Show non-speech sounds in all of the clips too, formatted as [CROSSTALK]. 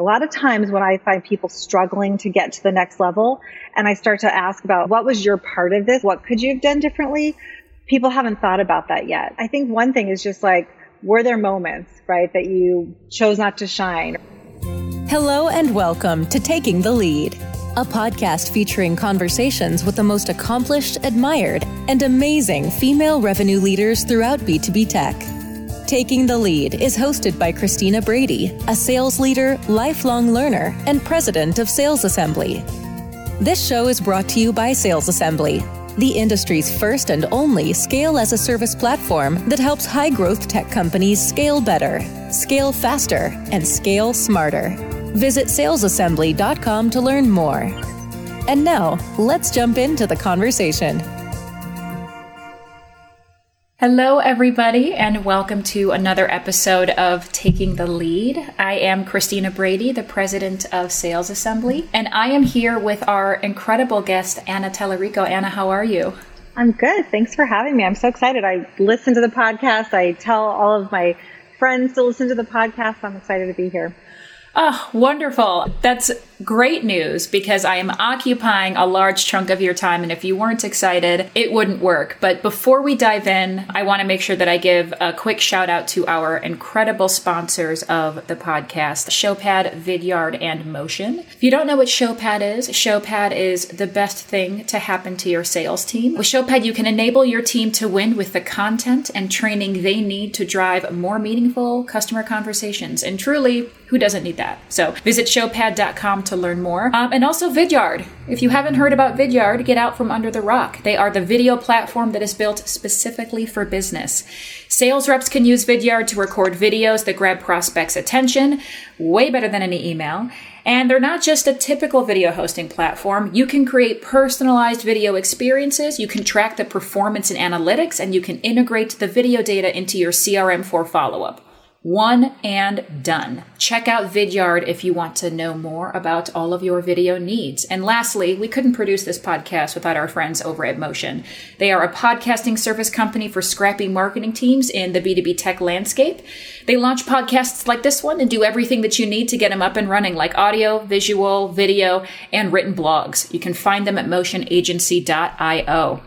A lot of times when I find people struggling to get to the next level and I start to ask about what was your part of this? What could you have done differently? People haven't thought about that yet. I think one thing is just like, were there moments, right, that you chose not to shine? Hello and welcome to Taking the Lead, a podcast featuring conversations with the most accomplished, admired, and amazing female revenue leaders throughout B2B tech. Taking the Lead is hosted by Christina Brady, a sales leader, lifelong learner, and president of Sales Assembly. This show is brought to you by Sales Assembly, the industry's first and only scale as a service platform that helps high growth tech companies scale better, scale faster, and scale smarter. Visit salesassembly.com to learn more. And now, let's jump into the conversation. Hello, everybody, and welcome to another episode of Taking the Lead. I am Christina Brady, the president of Sales Assembly, and I am here with our incredible guest, Anna Talerico. Anna, how are you? I'm good. Thanks for having me. I'm so excited. I listen to the podcast. I tell all of my friends to listen to the podcast. I'm excited to be here. Oh, wonderful. That's great news because I am occupying a large chunk of your time. And if you weren't excited, it wouldn't work. But before we dive in, I want to make sure that I give a quick shout out to our incredible sponsors of the podcast Showpad, Vidyard, and Motion. If you don't know what Showpad is, Showpad is the best thing to happen to your sales team. With Showpad, you can enable your team to win with the content and training they need to drive more meaningful customer conversations. And truly, who doesn't need that? So visit showpad.com to learn more. Um, and also Vidyard. If you haven't heard about Vidyard, get out from under the rock. They are the video platform that is built specifically for business. Sales reps can use Vidyard to record videos that grab prospects' attention, way better than any email. And they're not just a typical video hosting platform. You can create personalized video experiences, you can track the performance and analytics, and you can integrate the video data into your CRM for follow up. One and done. Check out Vidyard if you want to know more about all of your video needs. And lastly, we couldn't produce this podcast without our friends over at Motion. They are a podcasting service company for scrappy marketing teams in the B2B tech landscape. They launch podcasts like this one and do everything that you need to get them up and running, like audio, visual, video, and written blogs. You can find them at motionagency.io.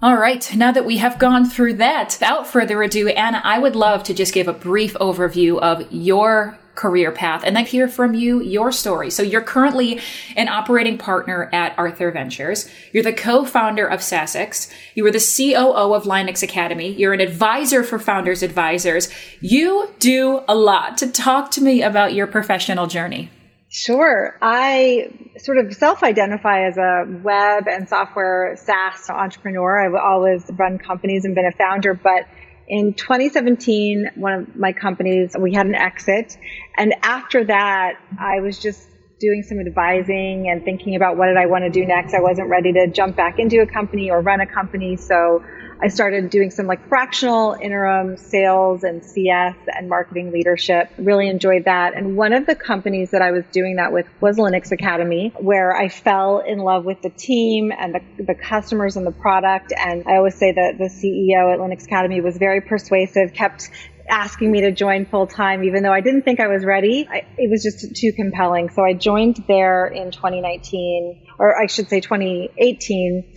All right, now that we have gone through that, without further ado, Anna, I would love to just give a brief overview of your career path and then hear from you your story. So you're currently an operating partner at Arthur Ventures. You're the co-founder of SaaSix. You were the COO of Linux Academy. You're an advisor for Founders Advisors. You do a lot to talk to me about your professional journey. Sure. I sort of self identify as a web and software SaaS entrepreneur. I've always run companies and been a founder, but in 2017, one of my companies, we had an exit. And after that, I was just doing some advising and thinking about what did I want to do next. I wasn't ready to jump back into a company or run a company. So I started doing some like fractional interim sales and CS and marketing leadership. Really enjoyed that. And one of the companies that I was doing that with was Linux Academy, where I fell in love with the team and the, the customers and the product. And I always say that the CEO at Linux Academy was very persuasive, kept asking me to join full time, even though I didn't think I was ready. I, it was just too compelling. So I joined there in 2019, or I should say 2018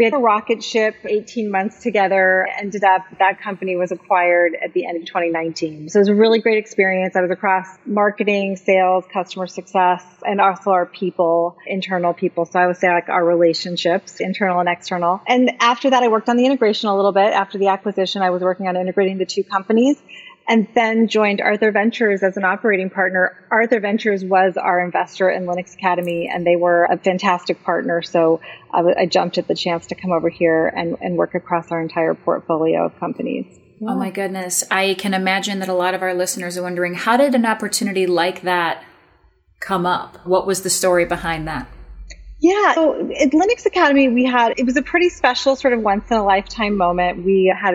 we had a rocket ship 18 months together ended up that company was acquired at the end of 2019 so it was a really great experience. I was across marketing sales customer success and also our people internal people. So i would say like our relationships internal and external. And after that i worked on the integration a little bit. After the acquisition i was working on integrating the two companies and then joined Arthur Ventures as an operating partner. Arthur Ventures was our investor in Linux Academy, and they were a fantastic partner. So I, jumped at the chance to come over here and, and work across our entire portfolio of companies. Yeah. Oh my goodness. I can imagine that a lot of our listeners are wondering how did an opportunity like that come up? What was the story behind that? Yeah. So at Linux Academy, we had, it was a pretty special sort of once in a lifetime moment. We had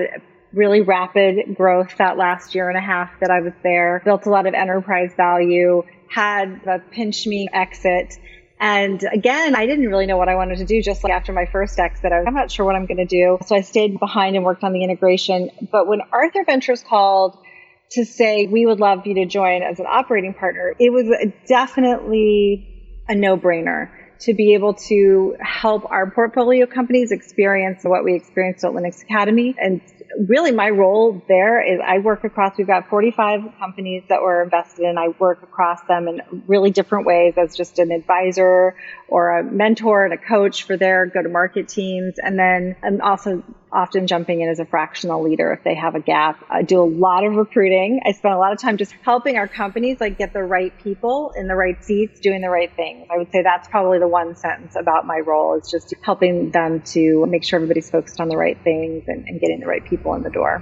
really rapid growth that last year and a half that I was there, built a lot of enterprise value, had the pinch me exit. And again, I didn't really know what I wanted to do just like after my first exit. I was, I'm not sure what I'm going to do. So I stayed behind and worked on the integration. But when Arthur Ventures called to say we would love you to join as an operating partner, it was definitely a no brainer to be able to help our portfolio companies experience what we experienced at Linux Academy. And really my role there is I work across, we've got 45 companies that we're invested in. I work across them in really different ways as just an advisor or a mentor and a coach for their go to market teams. And then I'm also often jumping in as a fractional leader if they have a gap. I do a lot of recruiting. I spend a lot of time just helping our companies like get the right people in the right seats doing the right things. I would say that's probably the one sentence about my role is just helping them to make sure everybody's focused on the right things and, and getting the right people in the door.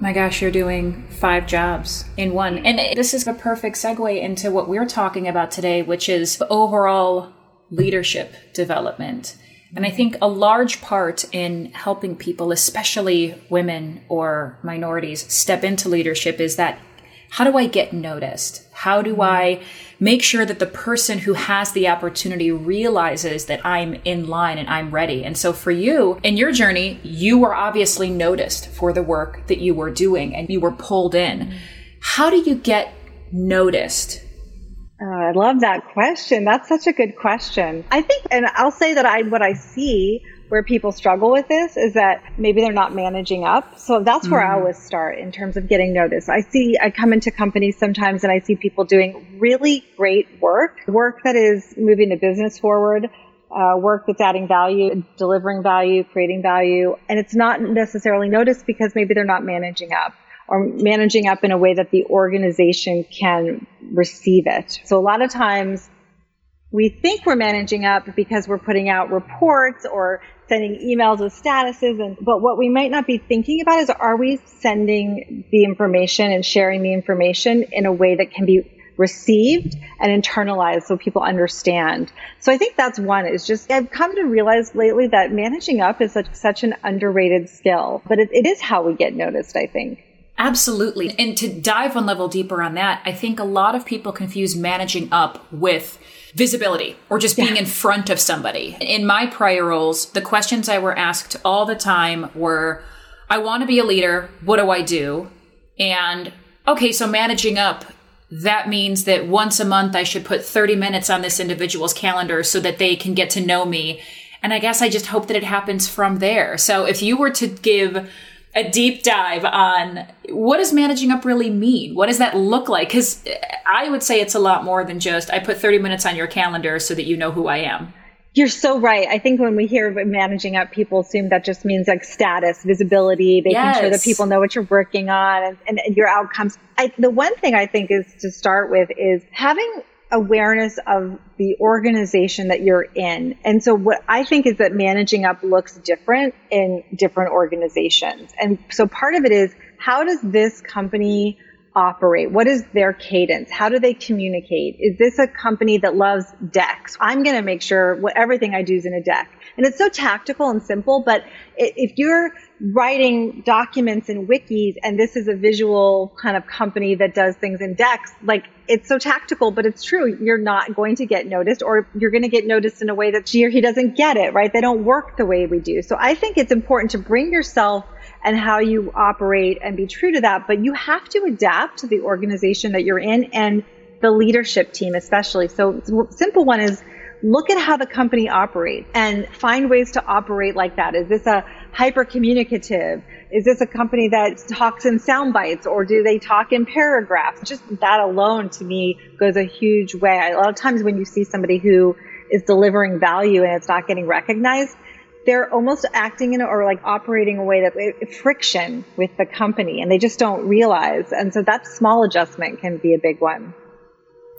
My gosh, you're doing five jobs in one. And this is a perfect segue into what we're talking about today, which is overall leadership development. And I think a large part in helping people, especially women or minorities, step into leadership is that how do I get noticed? How do mm-hmm. I make sure that the person who has the opportunity realizes that I'm in line and I'm ready? And so for you, in your journey, you were obviously noticed for the work that you were doing and you were pulled in. Mm-hmm. How do you get noticed Oh, I love that question. That's such a good question. I think, and I'll say that I, what I see where people struggle with this is that maybe they're not managing up. So that's where mm-hmm. I always start in terms of getting noticed. I see, I come into companies sometimes and I see people doing really great work, work that is moving the business forward. Uh, work that's adding value, delivering value, creating value, and it's not necessarily noticed because maybe they're not managing up or managing up in a way that the organization can receive it. So a lot of times we think we're managing up because we're putting out reports or sending emails with statuses and but what we might not be thinking about is are we sending the information and sharing the information in a way that can be received and internalized so people understand. So I think that's one is just I've come to realize lately that managing up is such, such an underrated skill, but it, it is how we get noticed, I think. Absolutely. And to dive one level deeper on that, I think a lot of people confuse managing up with visibility or just being yeah. in front of somebody. In my prior roles, the questions I were asked all the time were, I want to be a leader. What do I do? And okay, so managing up, that means that once a month I should put 30 minutes on this individual's calendar so that they can get to know me. And I guess I just hope that it happens from there. So if you were to give a deep dive on what does managing up really mean? What does that look like? Because I would say it's a lot more than just I put 30 minutes on your calendar so that you know who I am. You're so right. I think when we hear managing up, people assume that just means like status, visibility, making yes. sure that people know what you're working on and, and your outcomes. I, the one thing I think is to start with is having awareness of the organization that you're in. And so what I think is that managing up looks different in different organizations. And so part of it is how does this company operate? What is their cadence? How do they communicate? Is this a company that loves decks? I'm going to make sure what everything I do is in a deck. And it's so tactical and simple, but if you're writing documents in wikis and this is a visual kind of company that does things in decks, like it's so tactical, but it's true. You're not going to get noticed or you're going to get noticed in a way that she or he doesn't get it, right? They don't work the way we do. So I think it's important to bring yourself and how you operate and be true to that, but you have to adapt to the organization that you're in and the leadership team especially. So simple one is look at how the company operates and find ways to operate like that. Is this a hyper communicative? Is this a company that talks in sound bites or do they talk in paragraphs? Just that alone to me goes a huge way. A lot of times when you see somebody who is delivering value and it's not getting recognized, they're almost acting in or like operating a way that friction with the company and they just don't realize. And so that small adjustment can be a big one.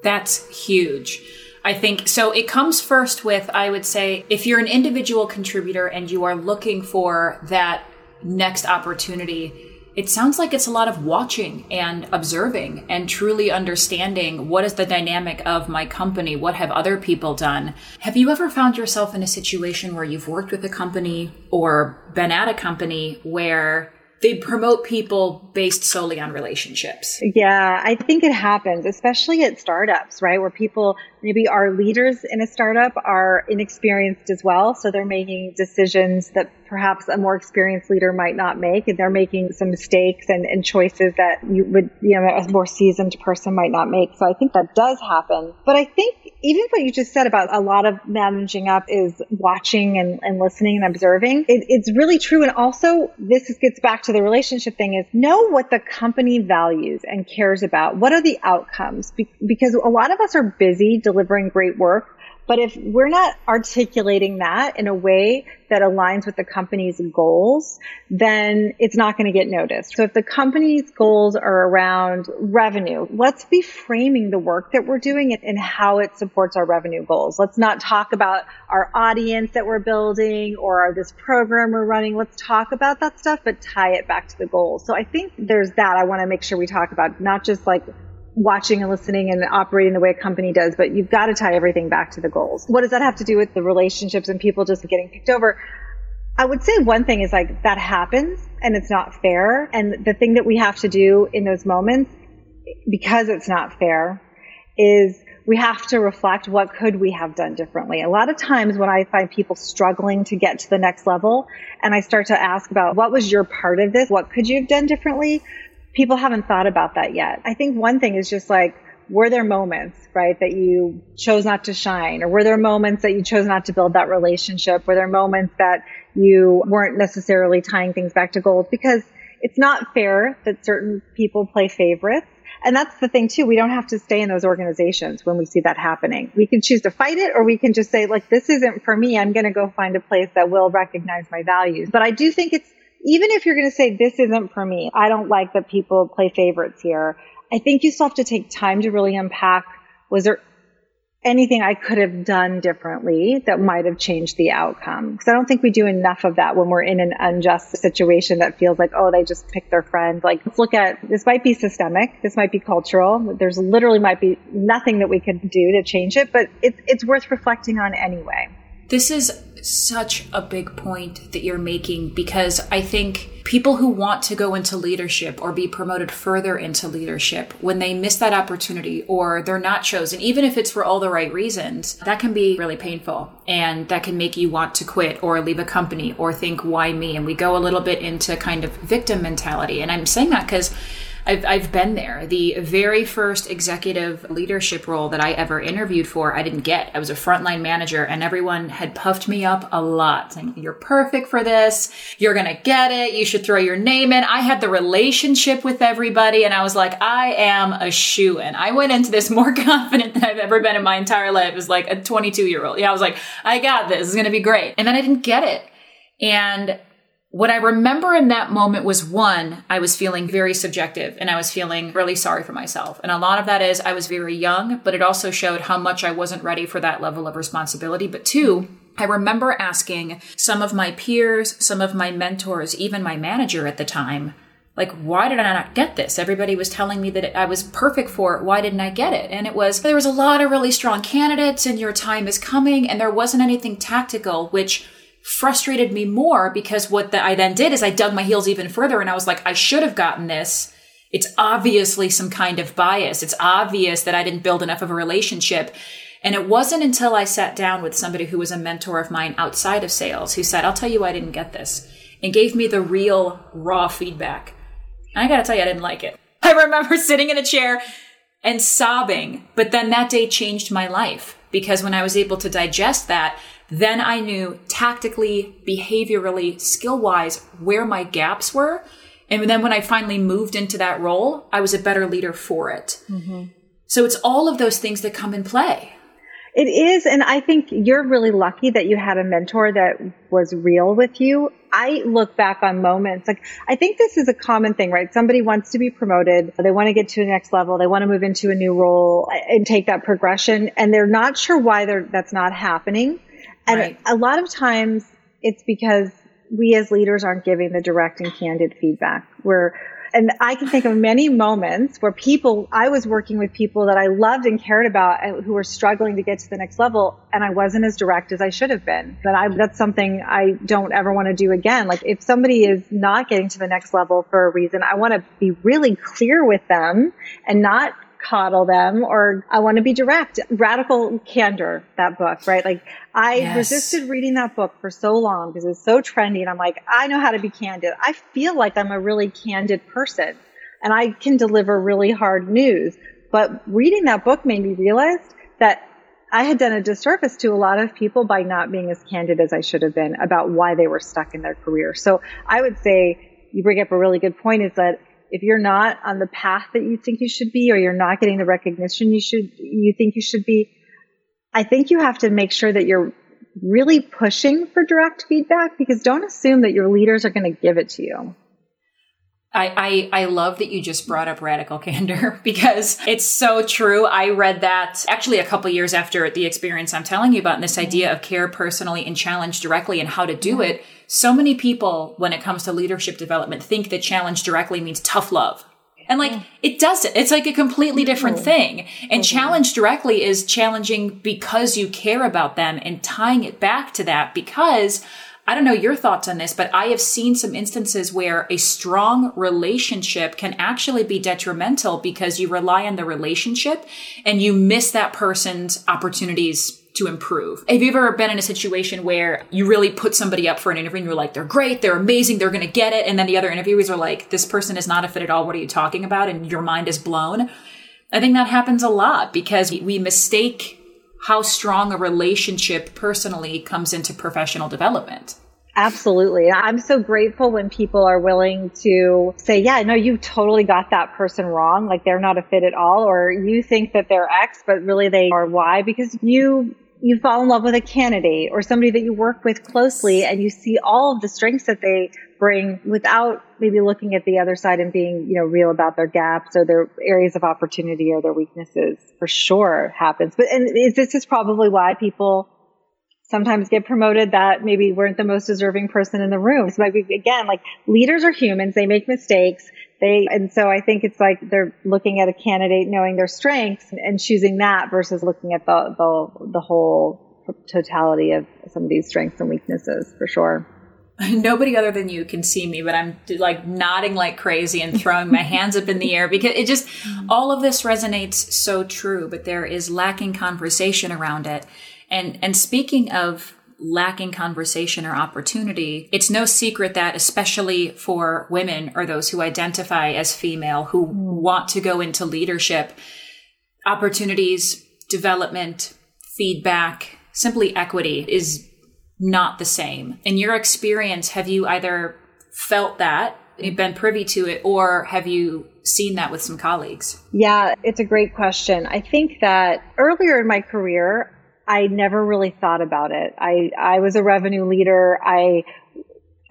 That's huge. I think so. It comes first with, I would say, if you're an individual contributor and you are looking for that next opportunity, it sounds like it's a lot of watching and observing and truly understanding what is the dynamic of my company? What have other people done? Have you ever found yourself in a situation where you've worked with a company or been at a company where they promote people based solely on relationships. Yeah, I think it happens, especially at startups, right? Where people maybe our leaders in a startup are inexperienced as well. So they're making decisions that perhaps a more experienced leader might not make and they're making some mistakes and, and choices that you would you know a more seasoned person might not make. So i think that does happen. But i think even what you just said about a lot of managing up is watching and, and listening and observing. It, it's really true. And also this gets back to the relationship thing is know what the company values and cares about. What are the outcomes? Be- because a lot of us are busy delivering great work but if we're not articulating that in a way that aligns with the company's goals, then it's not going to get noticed. So if the company's goals are around revenue, let's be framing the work that we're doing and how it supports our revenue goals. Let's not talk about our audience that we're building or this program we're running. Let's talk about that stuff, but tie it back to the goals. So I think there's that I want to make sure we talk about, not just like watching and listening and operating the way a company does, but you've got to tie everything back to the goals. What does that have to do with the relationships and people just getting picked over? I would say one thing is like that happens and it's not fair. And the thing that we have to do in those moments, because it's not fair, is we have to reflect what could we have done differently. A lot of times when I find people struggling to get to the next level and I start to ask about what was your part of this? What could you have done differently? People haven't thought about that yet. I think one thing is just like, were there moments, right, that you chose not to shine? Or were there moments that you chose not to build that relationship? Were there moments that you weren't necessarily tying things back to goals? Because it's not fair that certain people play favorites. And that's the thing too. We don't have to stay in those organizations when we see that happening. We can choose to fight it or we can just say, like, this isn't for me. I'm going to go find a place that will recognize my values. But I do think it's even if you're going to say, this isn't for me, I don't like that people play favorites here, I think you still have to take time to really unpack was there anything I could have done differently that might have changed the outcome? Because I don't think we do enough of that when we're in an unjust situation that feels like, oh, they just picked their friend. Like, let's look at this might be systemic, this might be cultural. There's literally might be nothing that we could do to change it, but it's it's worth reflecting on anyway. This is such a big point that you're making because I think people who want to go into leadership or be promoted further into leadership, when they miss that opportunity or they're not chosen, even if it's for all the right reasons, that can be really painful. And that can make you want to quit or leave a company or think, why me? And we go a little bit into kind of victim mentality. And I'm saying that because I've, I've been there. The very first executive leadership role that I ever interviewed for, I didn't get. I was a frontline manager and everyone had puffed me up a lot saying, you're perfect for this. You're going to get it. You should throw your name in. I had the relationship with everybody and I was like, I am a shoe in. I went into this more [LAUGHS] confident than I've ever been in my entire life as like a 22 year old. Yeah. I was like, I got this. It's going to be great. And then I didn't get it. And what I remember in that moment was one, I was feeling very subjective and I was feeling really sorry for myself. And a lot of that is I was very young, but it also showed how much I wasn't ready for that level of responsibility. But two, I remember asking some of my peers, some of my mentors, even my manager at the time, like, why did I not get this? Everybody was telling me that I was perfect for it. Why didn't I get it? And it was, there was a lot of really strong candidates and your time is coming and there wasn't anything tactical, which frustrated me more because what the, I then did is I dug my heels even further and I was like, I should have gotten this. It's obviously some kind of bias. It's obvious that I didn't build enough of a relationship. And it wasn't until I sat down with somebody who was a mentor of mine outside of sales who said, I'll tell you why I didn't get this and gave me the real raw feedback. And I got to tell you, I didn't like it. [LAUGHS] I remember sitting in a chair and sobbing, but then that day changed my life because when I was able to digest that, then I knew tactically, behaviorally, skill wise, where my gaps were. And then when I finally moved into that role, I was a better leader for it. Mm-hmm. So it's all of those things that come in play. It is. And I think you're really lucky that you had a mentor that was real with you. I look back on moments like I think this is a common thing, right? Somebody wants to be promoted. They want to get to the next level. They want to move into a new role and take that progression. And they're not sure why they're, that's not happening. And right. a lot of times it's because we as leaders aren't giving the direct and candid feedback. We're, and I can think of many moments where people, I was working with people that I loved and cared about uh, who were struggling to get to the next level and I wasn't as direct as I should have been. But I, that's something I don't ever want to do again. Like if somebody is not getting to the next level for a reason, I want to be really clear with them and not coddle them or I want to be direct. Radical candor, that book, right? Like I yes. resisted reading that book for so long because it's so trendy. And I'm like, I know how to be candid. I feel like I'm a really candid person and I can deliver really hard news. But reading that book made me realize that I had done a disservice to a lot of people by not being as candid as I should have been about why they were stuck in their career. So I would say you bring up a really good point is that if you're not on the path that you think you should be or you're not getting the recognition you should you think you should be i think you have to make sure that you're really pushing for direct feedback because don't assume that your leaders are going to give it to you I, I, I love that you just brought up radical [LAUGHS] candor because it's so true. I read that actually a couple years after the experience I'm telling you about, and this idea of care personally and challenge directly and how to do it. So many people, when it comes to leadership development, think that challenge directly means tough love. And like, it doesn't. It's like a completely different thing. And mm-hmm. challenge directly is challenging because you care about them and tying it back to that because I don't know your thoughts on this, but I have seen some instances where a strong relationship can actually be detrimental because you rely on the relationship and you miss that person's opportunities to improve. Have you ever been in a situation where you really put somebody up for an interview and you're like, they're great, they're amazing, they're going to get it. And then the other interviewees are like, this person is not a fit at all. What are you talking about? And your mind is blown. I think that happens a lot because we mistake how strong a relationship personally comes into professional development. Absolutely. I'm so grateful when people are willing to say, yeah, no, you totally got that person wrong. Like they're not a fit at all. Or you think that they're X, but really they are Y because you, you fall in love with a candidate or somebody that you work with closely and you see all of the strengths that they bring without maybe looking at the other side and being, you know, real about their gaps or their areas of opportunity or their weaknesses for sure happens. But, and this is probably why people sometimes get promoted that maybe weren't the most deserving person in the room. So maybe again, like leaders are humans, they make mistakes. They, and so I think it's like they're looking at a candidate knowing their strengths and choosing that versus looking at the, the, the whole totality of somebody's strengths and weaknesses for sure. [LAUGHS] Nobody other than you can see me, but I'm like nodding like crazy and throwing my [LAUGHS] hands up in the air because it just, all of this resonates so true, but there is lacking conversation around it. And, and speaking of lacking conversation or opportunity, it's no secret that, especially for women or those who identify as female who want to go into leadership, opportunities, development, feedback, simply equity is not the same. In your experience, have you either felt that, you've been privy to it, or have you seen that with some colleagues? Yeah, it's a great question. I think that earlier in my career, I never really thought about it. I, I was a revenue leader. I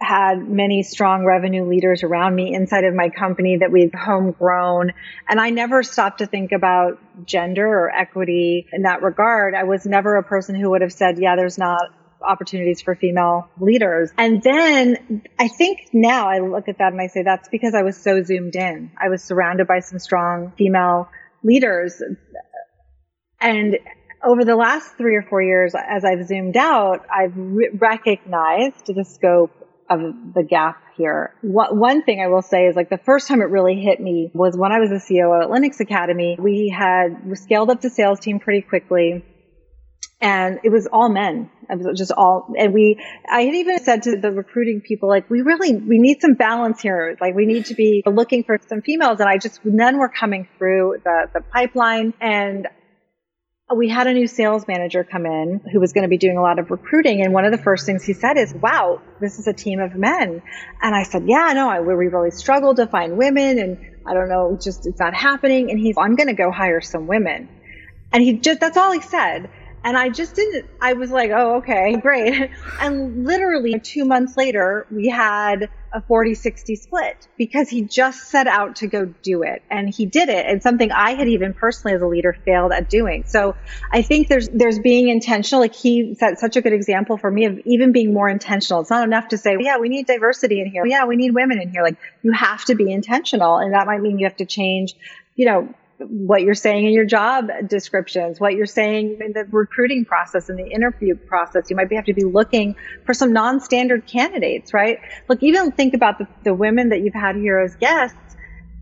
had many strong revenue leaders around me inside of my company that we've homegrown. And I never stopped to think about gender or equity in that regard. I was never a person who would have said, yeah, there's not opportunities for female leaders. And then I think now I look at that and I say that's because I was so zoomed in. I was surrounded by some strong female leaders. And over the last three or four years, as I've zoomed out, I've re- recognized the scope of the gap here. What, one thing I will say is like the first time it really hit me was when I was a COO at Linux Academy. We had scaled up the sales team pretty quickly and it was all men. It was just all, and we, I had even said to the recruiting people, like, we really, we need some balance here. Like, we need to be looking for some females. And I just, none were coming through the, the pipeline. And we had a new sales manager come in who was going to be doing a lot of recruiting. And one of the first things he said is, wow, this is a team of men. And I said, yeah, no, I, we really struggled to find women. And I don't know, just, it's not happening. And he's, I'm going to go hire some women. And he just, that's all he said. And I just didn't, I was like, oh, okay, great. [LAUGHS] And literally two months later, we had a 40 60 split because he just set out to go do it and he did it and something I had even personally as a leader failed at doing. So I think there's, there's being intentional. Like he set such a good example for me of even being more intentional. It's not enough to say, yeah, we need diversity in here. Yeah, we need women in here. Like you have to be intentional and that might mean you have to change, you know, what you're saying in your job descriptions, what you're saying in the recruiting process and the interview process. You might have to be looking for some non-standard candidates, right? Look, even think about the, the women that you've had here as guests.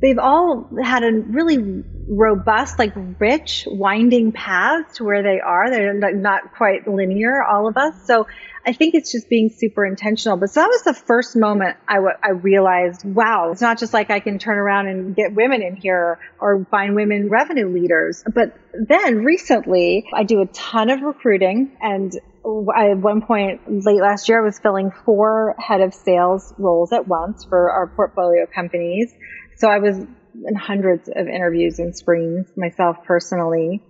They've all had a really robust, like rich, winding paths to where they are. They're not quite linear, all of us. So I think it's just being super intentional. But so that was the first moment I, w- I realized, wow, it's not just like I can turn around and get women in here or find women revenue leaders. But then recently I do a ton of recruiting and I, at one point late last year, I was filling four head of sales roles at once for our portfolio companies. So I was in hundreds of interviews and screens myself personally.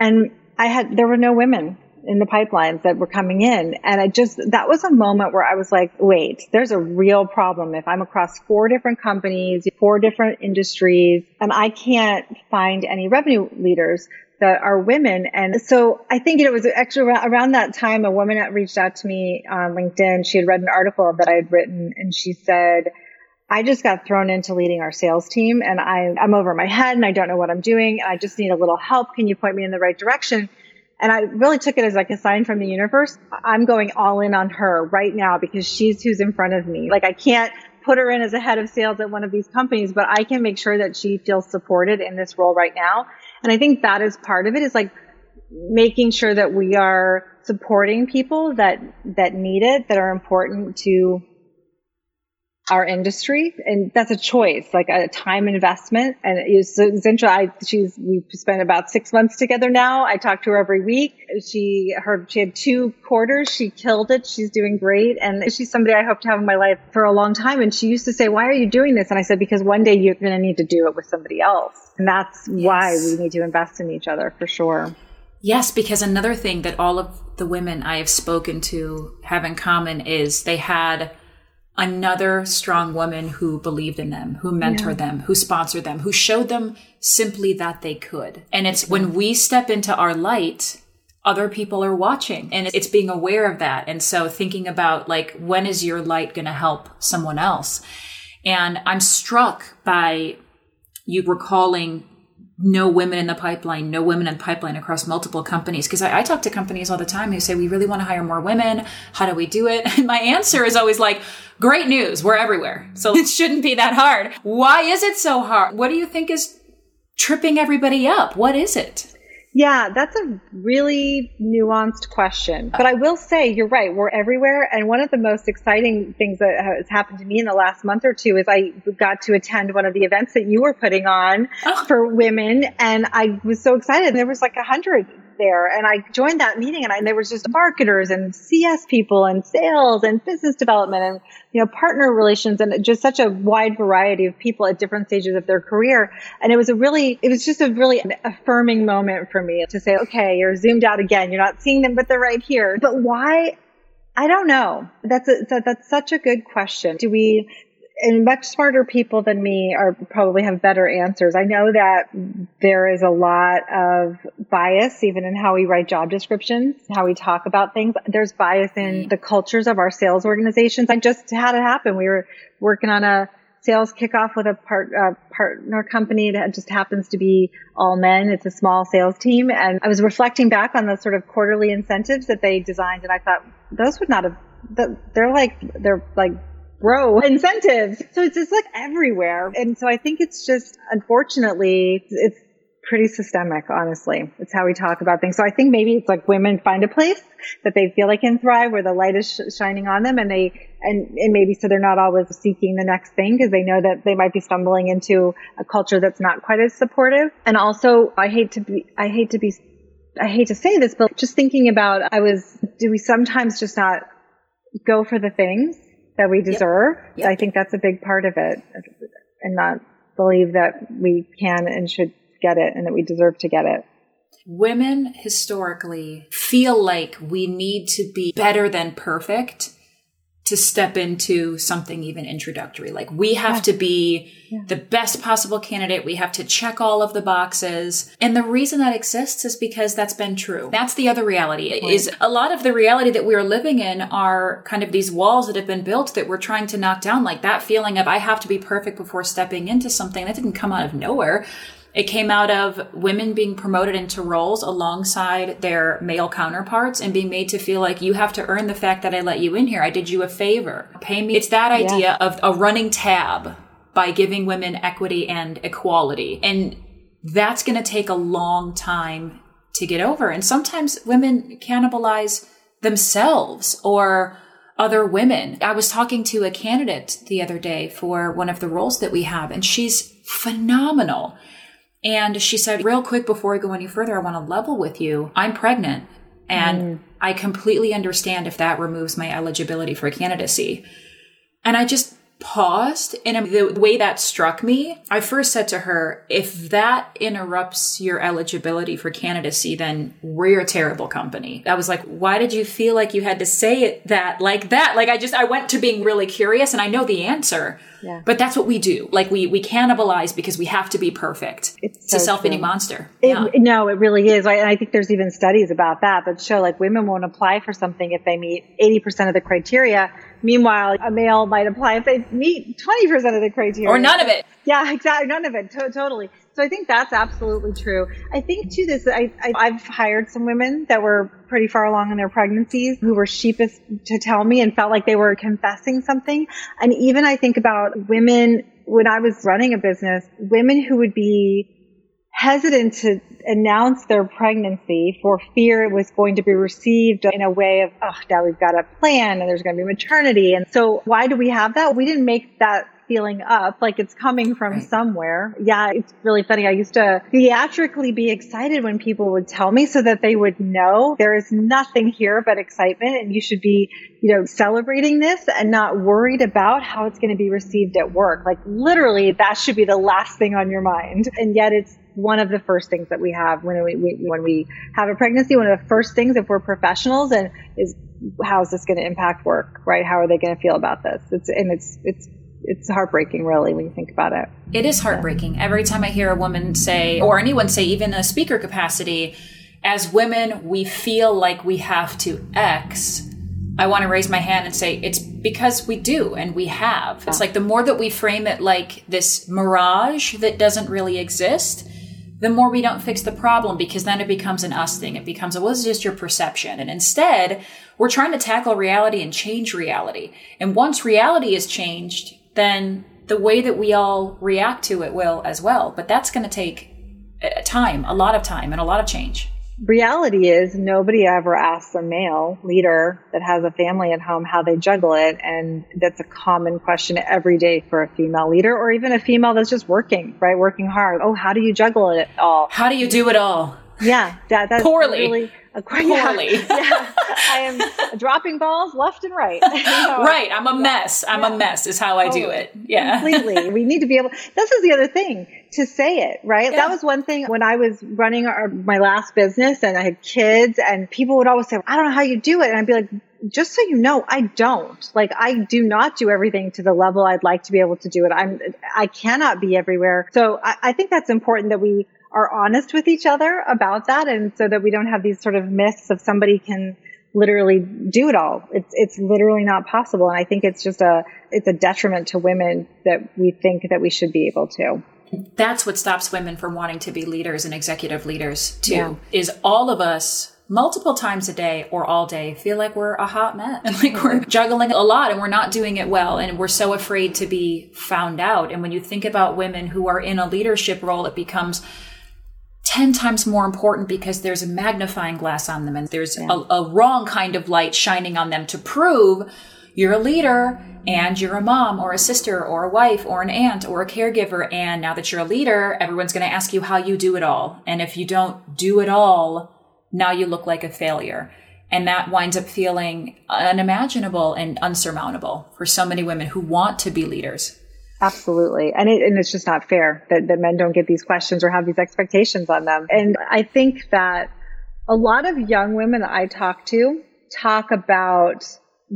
And I had, there were no women in the pipelines that were coming in. And I just, that was a moment where I was like, wait, there's a real problem. If I'm across four different companies, four different industries, and I can't find any revenue leaders that are women. And so I think it was actually around that time, a woman reached out to me on LinkedIn. She had read an article that I had written and she said, I just got thrown into leading our sales team and I, I'm over my head and I don't know what I'm doing. And I just need a little help. Can you point me in the right direction? And I really took it as like a sign from the universe. I'm going all in on her right now because she's who's in front of me. Like I can't put her in as a head of sales at one of these companies, but I can make sure that she feels supported in this role right now. And I think that is part of it is like making sure that we are supporting people that, that need it, that are important to our industry and that's a choice like a time investment. And it's, it's interesting I, she's we've spent about six months together now. I talk to her every week. She her she had two quarters. She killed it. She's doing great. And she's somebody i hope to have in my life for a long time. And she used to say why are you doing this? And i said because one day you're going to need to do it with somebody else. And that's yes. why we need to invest in each other for sure. Yes, because another thing that all of the women I have spoken to have in common is they had another strong woman who believed in them, who mentored yeah. them, who sponsored them, who showed them simply that they could. And it's when we step into our light, other people are watching and it's being aware of that. And so thinking about like, when is your light going to help someone else? And I'm struck by you recalling no women in the pipeline, no women in the pipeline across multiple companies. Because I, I, talk to companies all the time who say, we really want to hire more women. How do we do it? And [LAUGHS] my answer is always like, great news. We're everywhere. So it [LAUGHS] shouldn't be that hard. Why is it so hard? What do you think is tripping everybody up? What is it? Yeah, that's a really nuanced question. But I will say you're right. We're everywhere. And one of the most exciting things that has happened to me in the last month or two is I got to attend one of the events that you were putting on oh. for women. And I was so excited. There was like a hundred there and I joined that meeting and, I, and there was just marketers and CS people and sales and business development and, you know, partner relations and just such a wide variety of people at different stages of their career. And it was a really, it was just a really affirming moment for me to say, okay, you're zoomed out again. You're not seeing them, but they're right here. But why? I don't know. That's a, that's such a good question. Do we and much smarter people than me are probably have better answers. I know that there is a lot of bias even in how we write job descriptions, how we talk about things. There's bias in the cultures of our sales organizations. I just had it happen. We were working on a sales kickoff with a part, uh, partner company that just happens to be all men. It's a small sales team. And I was reflecting back on the sort of quarterly incentives that they designed. And I thought those would not have, they're like, they're like bro [LAUGHS] incentives. So it's just like everywhere. And so I think it's just, unfortunately, it's pretty systemic, honestly. It's how we talk about things. So I think maybe it's like women find a place that they feel they can thrive where the light is sh- shining on them and they, and, and maybe so they're not always seeking the next thing because they know that they might be stumbling into a culture that's not quite as supportive. And also I hate to be, I hate to be, I hate to say this, but just thinking about, I was, do we sometimes just not go for the things that we deserve. Yep. Yep. I think that's a big part of it and not believe that we can and should get it and that we deserve to get it. Women historically feel like we need to be better than perfect to step into something even introductory. Like we have yeah. to be yeah. the best possible candidate. We have to check all of the boxes. And the reason that exists is because that's been true. That's the other reality right. is a lot of the reality that we are living in are kind of these walls that have been built that we're trying to knock down. Like that feeling of I have to be perfect before stepping into something that didn't come out of nowhere. It came out of women being promoted into roles alongside their male counterparts and being made to feel like you have to earn the fact that I let you in here. I did you a favor. Pay me. It's that idea yeah. of a running tab by giving women equity and equality. And that's going to take a long time to get over. And sometimes women cannibalize themselves or other women. I was talking to a candidate the other day for one of the roles that we have, and she's phenomenal. And she said, real quick before I go any further, I want to level with you. I'm pregnant and mm. I completely understand if that removes my eligibility for candidacy. And I just paused and the way that struck me, I first said to her, if that interrupts your eligibility for candidacy, then we're a terrible company. I was like, why did you feel like you had to say it that like that? Like I just, I went to being really curious and I know the answer. Yeah. But that's what we do. Like we we cannibalize because we have to be perfect. It's, it's so a self-eating monster. It, yeah. No, it really is. And I think there's even studies about that that show like women won't apply for something if they meet 80% of the criteria Meanwhile, a male might apply if they meet 20% of the criteria. Or none of it. Yeah, exactly. None of it. To- totally. So I think that's absolutely true. I think too this, I, I, have hired some women that were pretty far along in their pregnancies who were sheepish to tell me and felt like they were confessing something. And even I think about women when I was running a business, women who would be hesitant to announce their pregnancy for fear it was going to be received in a way of, oh, now we've got a plan and there's going to be maternity. And so why do we have that? We didn't make that feeling up, like it's coming from somewhere. Yeah, it's really funny. I used to theatrically be excited when people would tell me so that they would know there is nothing here but excitement and you should be, you know, celebrating this and not worried about how it's going to be received at work. Like literally that should be the last thing on your mind. And yet it's one of the first things that we have when we, we, when we have a pregnancy. One of the first things, if we're professionals, and is how is this going to impact work, right? How are they going to feel about this? It's and it's it's it's heartbreaking, really, when you think about it. It is heartbreaking. Every time I hear a woman say, or anyone say, even a speaker capacity, as women, we feel like we have to X. I want to raise my hand and say it's because we do and we have. It's like the more that we frame it like this mirage that doesn't really exist, the more we don't fix the problem because then it becomes an us thing. It becomes, well, it's just your perception. And instead, we're trying to tackle reality and change reality. And once reality is changed, then the way that we all react to it will as well. But that's going to take uh, time, a lot of time, and a lot of change reality is nobody ever asks a male leader that has a family at home how they juggle it. And that's a common question every day for a female leader or even a female that's just working, right? Working hard. Oh, how do you juggle it all? How do you do it all? Yeah, that, that's poorly. Really, Poorly. Yeah, [LAUGHS] yeah, I am dropping balls left and right. [LAUGHS] You know? Right. I'm a mess. I'm yeah. a mess is how I do oh, it. Yeah. Completely. We need to be able, this is the other thing to say it, right? Yeah. That was one thing when I was running our, my last business and I had kids and people would always say, I don't know how you do it. And I'd be like, just so you know, I don't. Like, I do not do everything to the level I'd like to be able to do it. I'm, I cannot be everywhere. So I, I think that's important that we are honest with each other about that and so that we don't have these sort of myths of somebody can literally do it all. It's it's literally not possible and I think it's just a it's a detriment to women that we think that we should be able to. That's what stops women from wanting to be leaders and executive leaders too. Yeah. Is all of us multiple times a day or all day feel like we're a hot mess and [LAUGHS] like we're juggling a lot and we're not doing it well and we're so afraid to be found out. And when you think about women who are in a leadership role, it becomes 10 times more important because there's a magnifying glass on them and there's yeah. a, a wrong kind of light shining on them to prove you're a leader and you're a mom or a sister or a wife or an aunt or a caregiver. And now that you're a leader, everyone's going to ask you how you do it all. And if you don't do it all, now you look like a failure. And that winds up feeling unimaginable and unsurmountable for so many women who want to be leaders. Absolutely. And, it, and it's just not fair that, that men don't get these questions or have these expectations on them. And I think that a lot of young women that I talk to talk about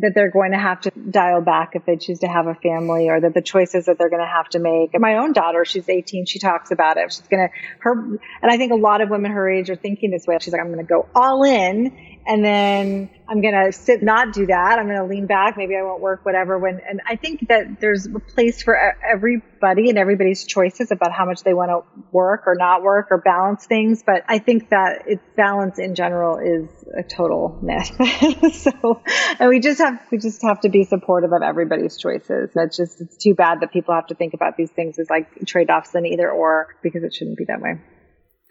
that they're going to have to dial back if they choose to have a family or that the choices that they're going to have to make. My own daughter, she's 18, she talks about it. She's going to, her, and I think a lot of women her age are thinking this way. She's like, I'm going to go all in and then I'm going to sit, not do that. I'm going to lean back. Maybe I won't work, whatever. When, and I think that there's a place for everybody and everybody's choices about how much they want to work or not work or balance things. But I think that it's balance in general is a total myth. [LAUGHS] so, and we just have, we just have to be supportive of everybody's choices. That's just, it's too bad that people have to think about these things as like trade offs and either or because it shouldn't be that way.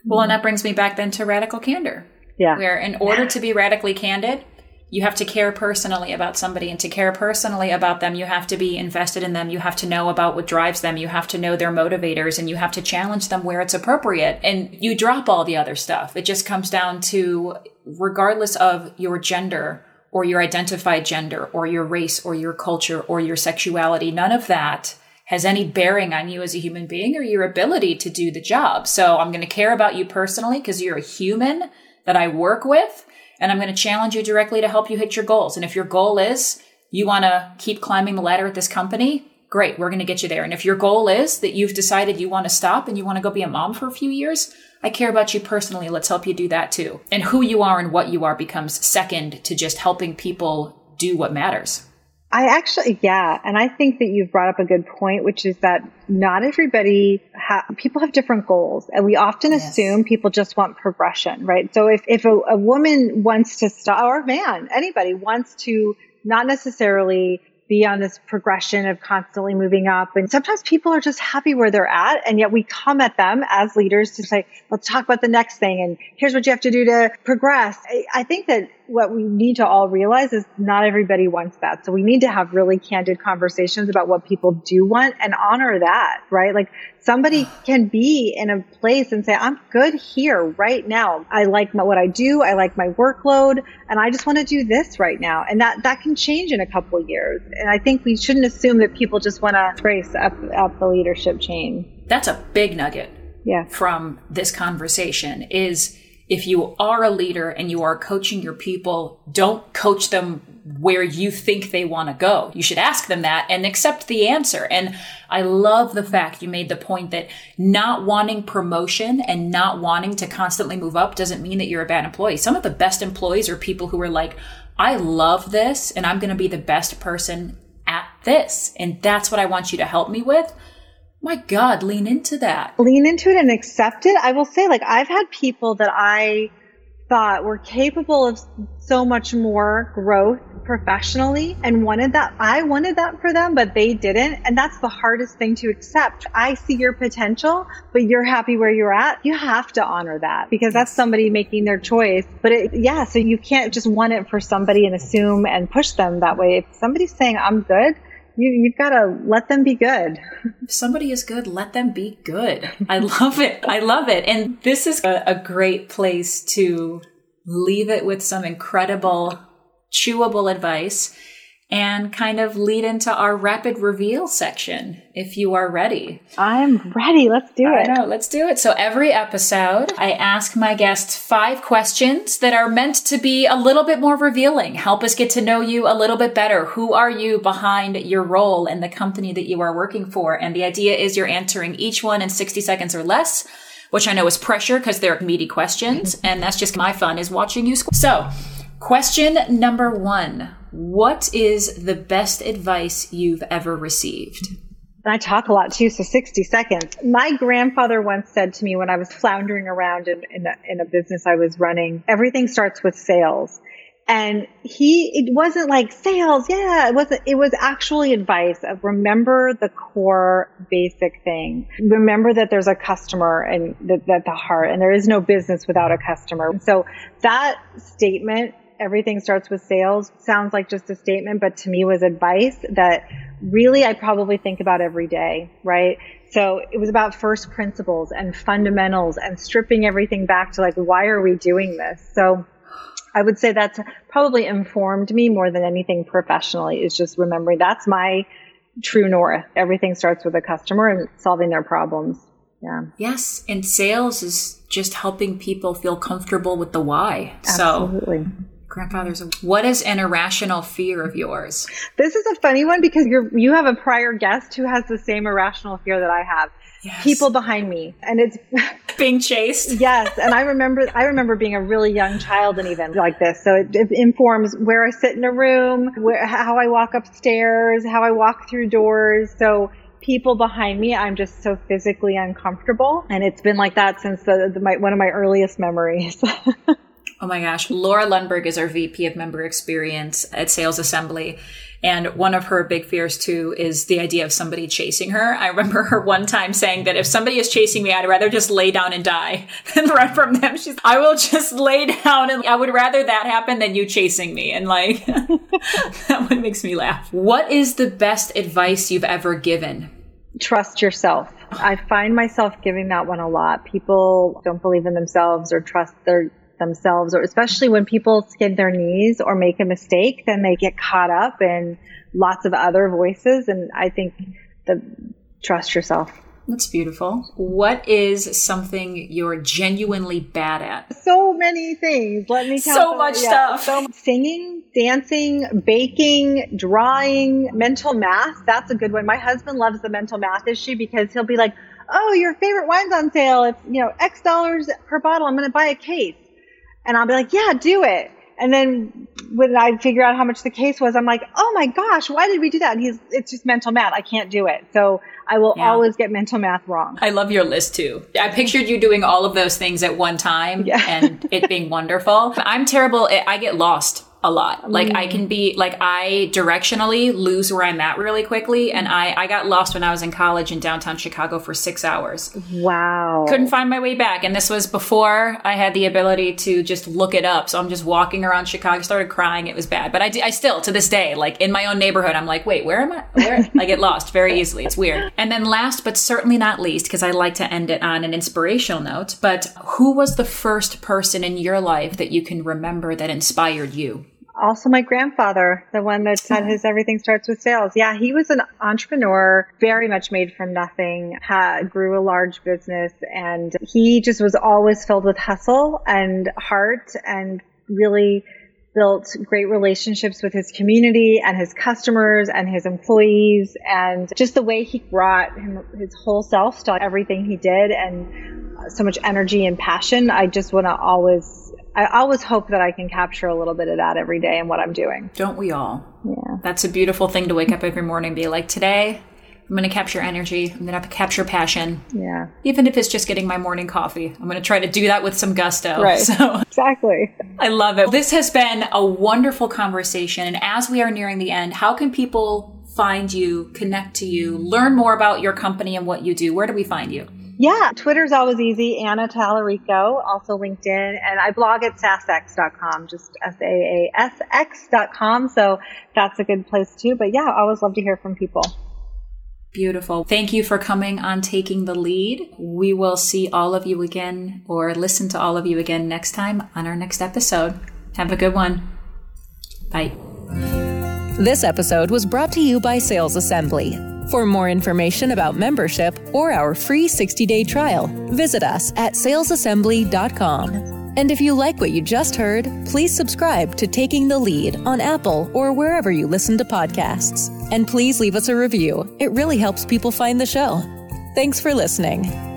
Well, and that brings me back then to radical candor. Yeah. Where in order to be radically candid, you have to care personally about somebody and to care personally about them you have to be invested in them. You have to know about what drives them. You have to know their motivators and you have to challenge them where it's appropriate. And you drop all the other stuff. It just comes down to regardless of your gender or your identified gender or your race or your culture or your sexuality none of that has any bearing on you as a human being or your ability to do the job. So i'm going to care about you personally because you're a human that i work with and I'm going to challenge you directly to help you hit your goals. And if your goal is you want to keep climbing the ladder at this company, great, we're going to get you there. And if your goal is that you've decided you want to stop and you want to go be a mom for a few years, I care about you personally. Let's help you do that too. And who you are and what you are becomes second to just helping people do what matters. I actually, yeah. And I think that you've brought up a good point, which is that not everybody, ha- people have different goals. And we often yes. assume people just want progression, right? So if, if a, a woman wants to stop, or a man, anybody wants to not necessarily be on this progression of constantly moving up. And sometimes people are just happy where they're at. And yet we come at them as leaders to say, let's talk about the next thing. And here's what you have to do to progress. I think that what we need to all realize is not everybody wants that. So we need to have really candid conversations about what people do want and honor that, right? Like somebody [SIGHS] can be in a place and say, I'm good here right now. I like my, what I do. I like my workload and I just want to do this right now. And that, that can change in a couple of years. And I think we shouldn't assume that people just want to trace up, up the leadership chain. That's a big nugget. Yeah. From this conversation is if you are a leader and you are coaching your people, don't coach them where you think they want to go. You should ask them that and accept the answer. And I love the fact you made the point that not wanting promotion and not wanting to constantly move up doesn't mean that you're a bad employee. Some of the best employees are people who are like, I love this and I'm going to be the best person at this. And that's what I want you to help me with my God, lean into that. Lean into it and accept it. I will say, like, I've had people that I thought were capable of so much more growth professionally and wanted that. I wanted that for them, but they didn't. And that's the hardest thing to accept. I see your potential, but you're happy where you're at. You have to honor that because that's somebody making their choice. But it, yeah, so you can't just want it for somebody and assume and push them that way. If somebody's saying, I'm good, you, you've got to let them be good. If somebody is good, let them be good. I love it. I love it. And this is a, a great place to leave it with some incredible, chewable advice and kind of lead into our rapid reveal section if you are ready. I'm ready. Let's do it. I know, let's do it. So every episode, I ask my guests five questions that are meant to be a little bit more revealing, help us get to know you a little bit better. Who are you behind your role in the company that you are working for? And the idea is you're answering each one in 60 seconds or less which I know is pressure because they're meaty questions. And that's just my fun is watching you. So question number one. What is the best advice you've ever received? I talk a lot too, so 60 seconds. My grandfather once said to me when I was floundering around in, in, a, in a business I was running, everything starts with sales. And he, it wasn't like sales. Yeah, it wasn't, it was actually advice of remember the core basic thing. Remember that there's a customer and that, the heart and there is no business without a customer. So that statement everything starts with sales sounds like just a statement, but to me was advice that really I probably think about every day, right? So it was about first principles and fundamentals and stripping everything back to like, why are we doing this? So I would say that's probably informed me more than anything professionally is just remembering that's my true north. Everything starts with a customer and solving their problems. Yeah. Yes. And sales is just helping people feel comfortable with the why. Absolutely. So grandfather's what is an irrational fear of yours? This is a funny one because you're you have a prior guest who has the same irrational fear that i have. Yes. people behind me. And it's [LAUGHS] being chased? Yes. And i remember i remember being a really young child and even like this. So it, it informs where i sit in a room where, how i walk upstairs how i walk through doors. So people behind me i'm just so physically uncomfortable. And it's been like that since the, the my, one of my earliest memories [LAUGHS] Oh my gosh. Laura Lundberg is our VP of member experience at Sales Assembly. And one of her big fears too is the idea of somebody chasing her. I remember her one time saying that if somebody is chasing me, I'd rather just lay down and die [LAUGHS] than run from them. She's, I will just lay down and I would rather that happen than you chasing me. And like, [LAUGHS] that one makes me laugh. What is the best advice you've ever given? Trust yourself. I find myself giving that one a lot. People don't believe in themselves or trust their themselves, or especially when people skid their knees or make a mistake, then they get caught up in lots of other voices. And I think the trust yourself. That's beautiful. What is something you're genuinely bad at? So many things. Let me tell so much yeah, stuff. So singing, dancing, baking, drawing, mental math. That's a good one. My husband loves the mental math issue because he'll be like, "Oh, your favorite wine's on sale. It's you know X dollars per bottle. I'm going to buy a case." And I'll be like, yeah, do it. And then when I figure out how much the case was, I'm like, oh my gosh, why did we do that? And he's, it's just mental math. I can't do it. So I will yeah. always get mental math wrong. I love your list too. I pictured you doing all of those things at one time yeah. and it being wonderful. I'm terrible. I get lost a lot. Like I can mm. be like I directionally lose where I'm at really quickly. And I, I got lost when I was in college in downtown Chicago for six hours. Wow. Couldn't find my way back. And this was before I had the ability to just look it up. So I'm just walking around Chicago, started crying. It was bad. But I, I still, to this day, like in my own neighborhood, I'm like, wait, where am I? Where? I get lost very easily. It's weird. And then last, but certainly not least, because I like to end it on an inspirational note, but who was the first person in your life that you can remember that inspired you? Also my grandfather, the one that said his everything starts with sales. Yeah, he was an entrepreneur, very much made from nothing, had, grew a large business, and he just was always filled with hustle and heart and really built great relationships with his community and his customers and his employees and just the way he brought him, his whole self to everything he did and so much energy and passion. I just want to always I always hope that I can capture a little bit of that every day in what I'm doing. Don't we all? Yeah. That's a beautiful thing to wake up every morning and be like, today I'm going to capture energy. I'm going to capture passion. Yeah. Even if it's just getting my morning coffee, I'm going to try to do that with some gusto. [LAUGHS] Right. So exactly. I love it. This has been a wonderful conversation. And as we are nearing the end, how can people find you, connect to you, learn more about your company and what you do? Where do we find you? Yeah, Twitter's always easy. Anna Talerico, also LinkedIn, and I blog at saasx.com, just S-A-A-S-X.com. So that's a good place too. But yeah, I always love to hear from people. Beautiful. Thank you for coming on Taking the Lead. We will see all of you again or listen to all of you again next time on our next episode. Have a good one. Bye. This episode was brought to you by Sales Assembly. For more information about membership or our free 60 day trial, visit us at salesassembly.com. And if you like what you just heard, please subscribe to Taking the Lead on Apple or wherever you listen to podcasts. And please leave us a review, it really helps people find the show. Thanks for listening.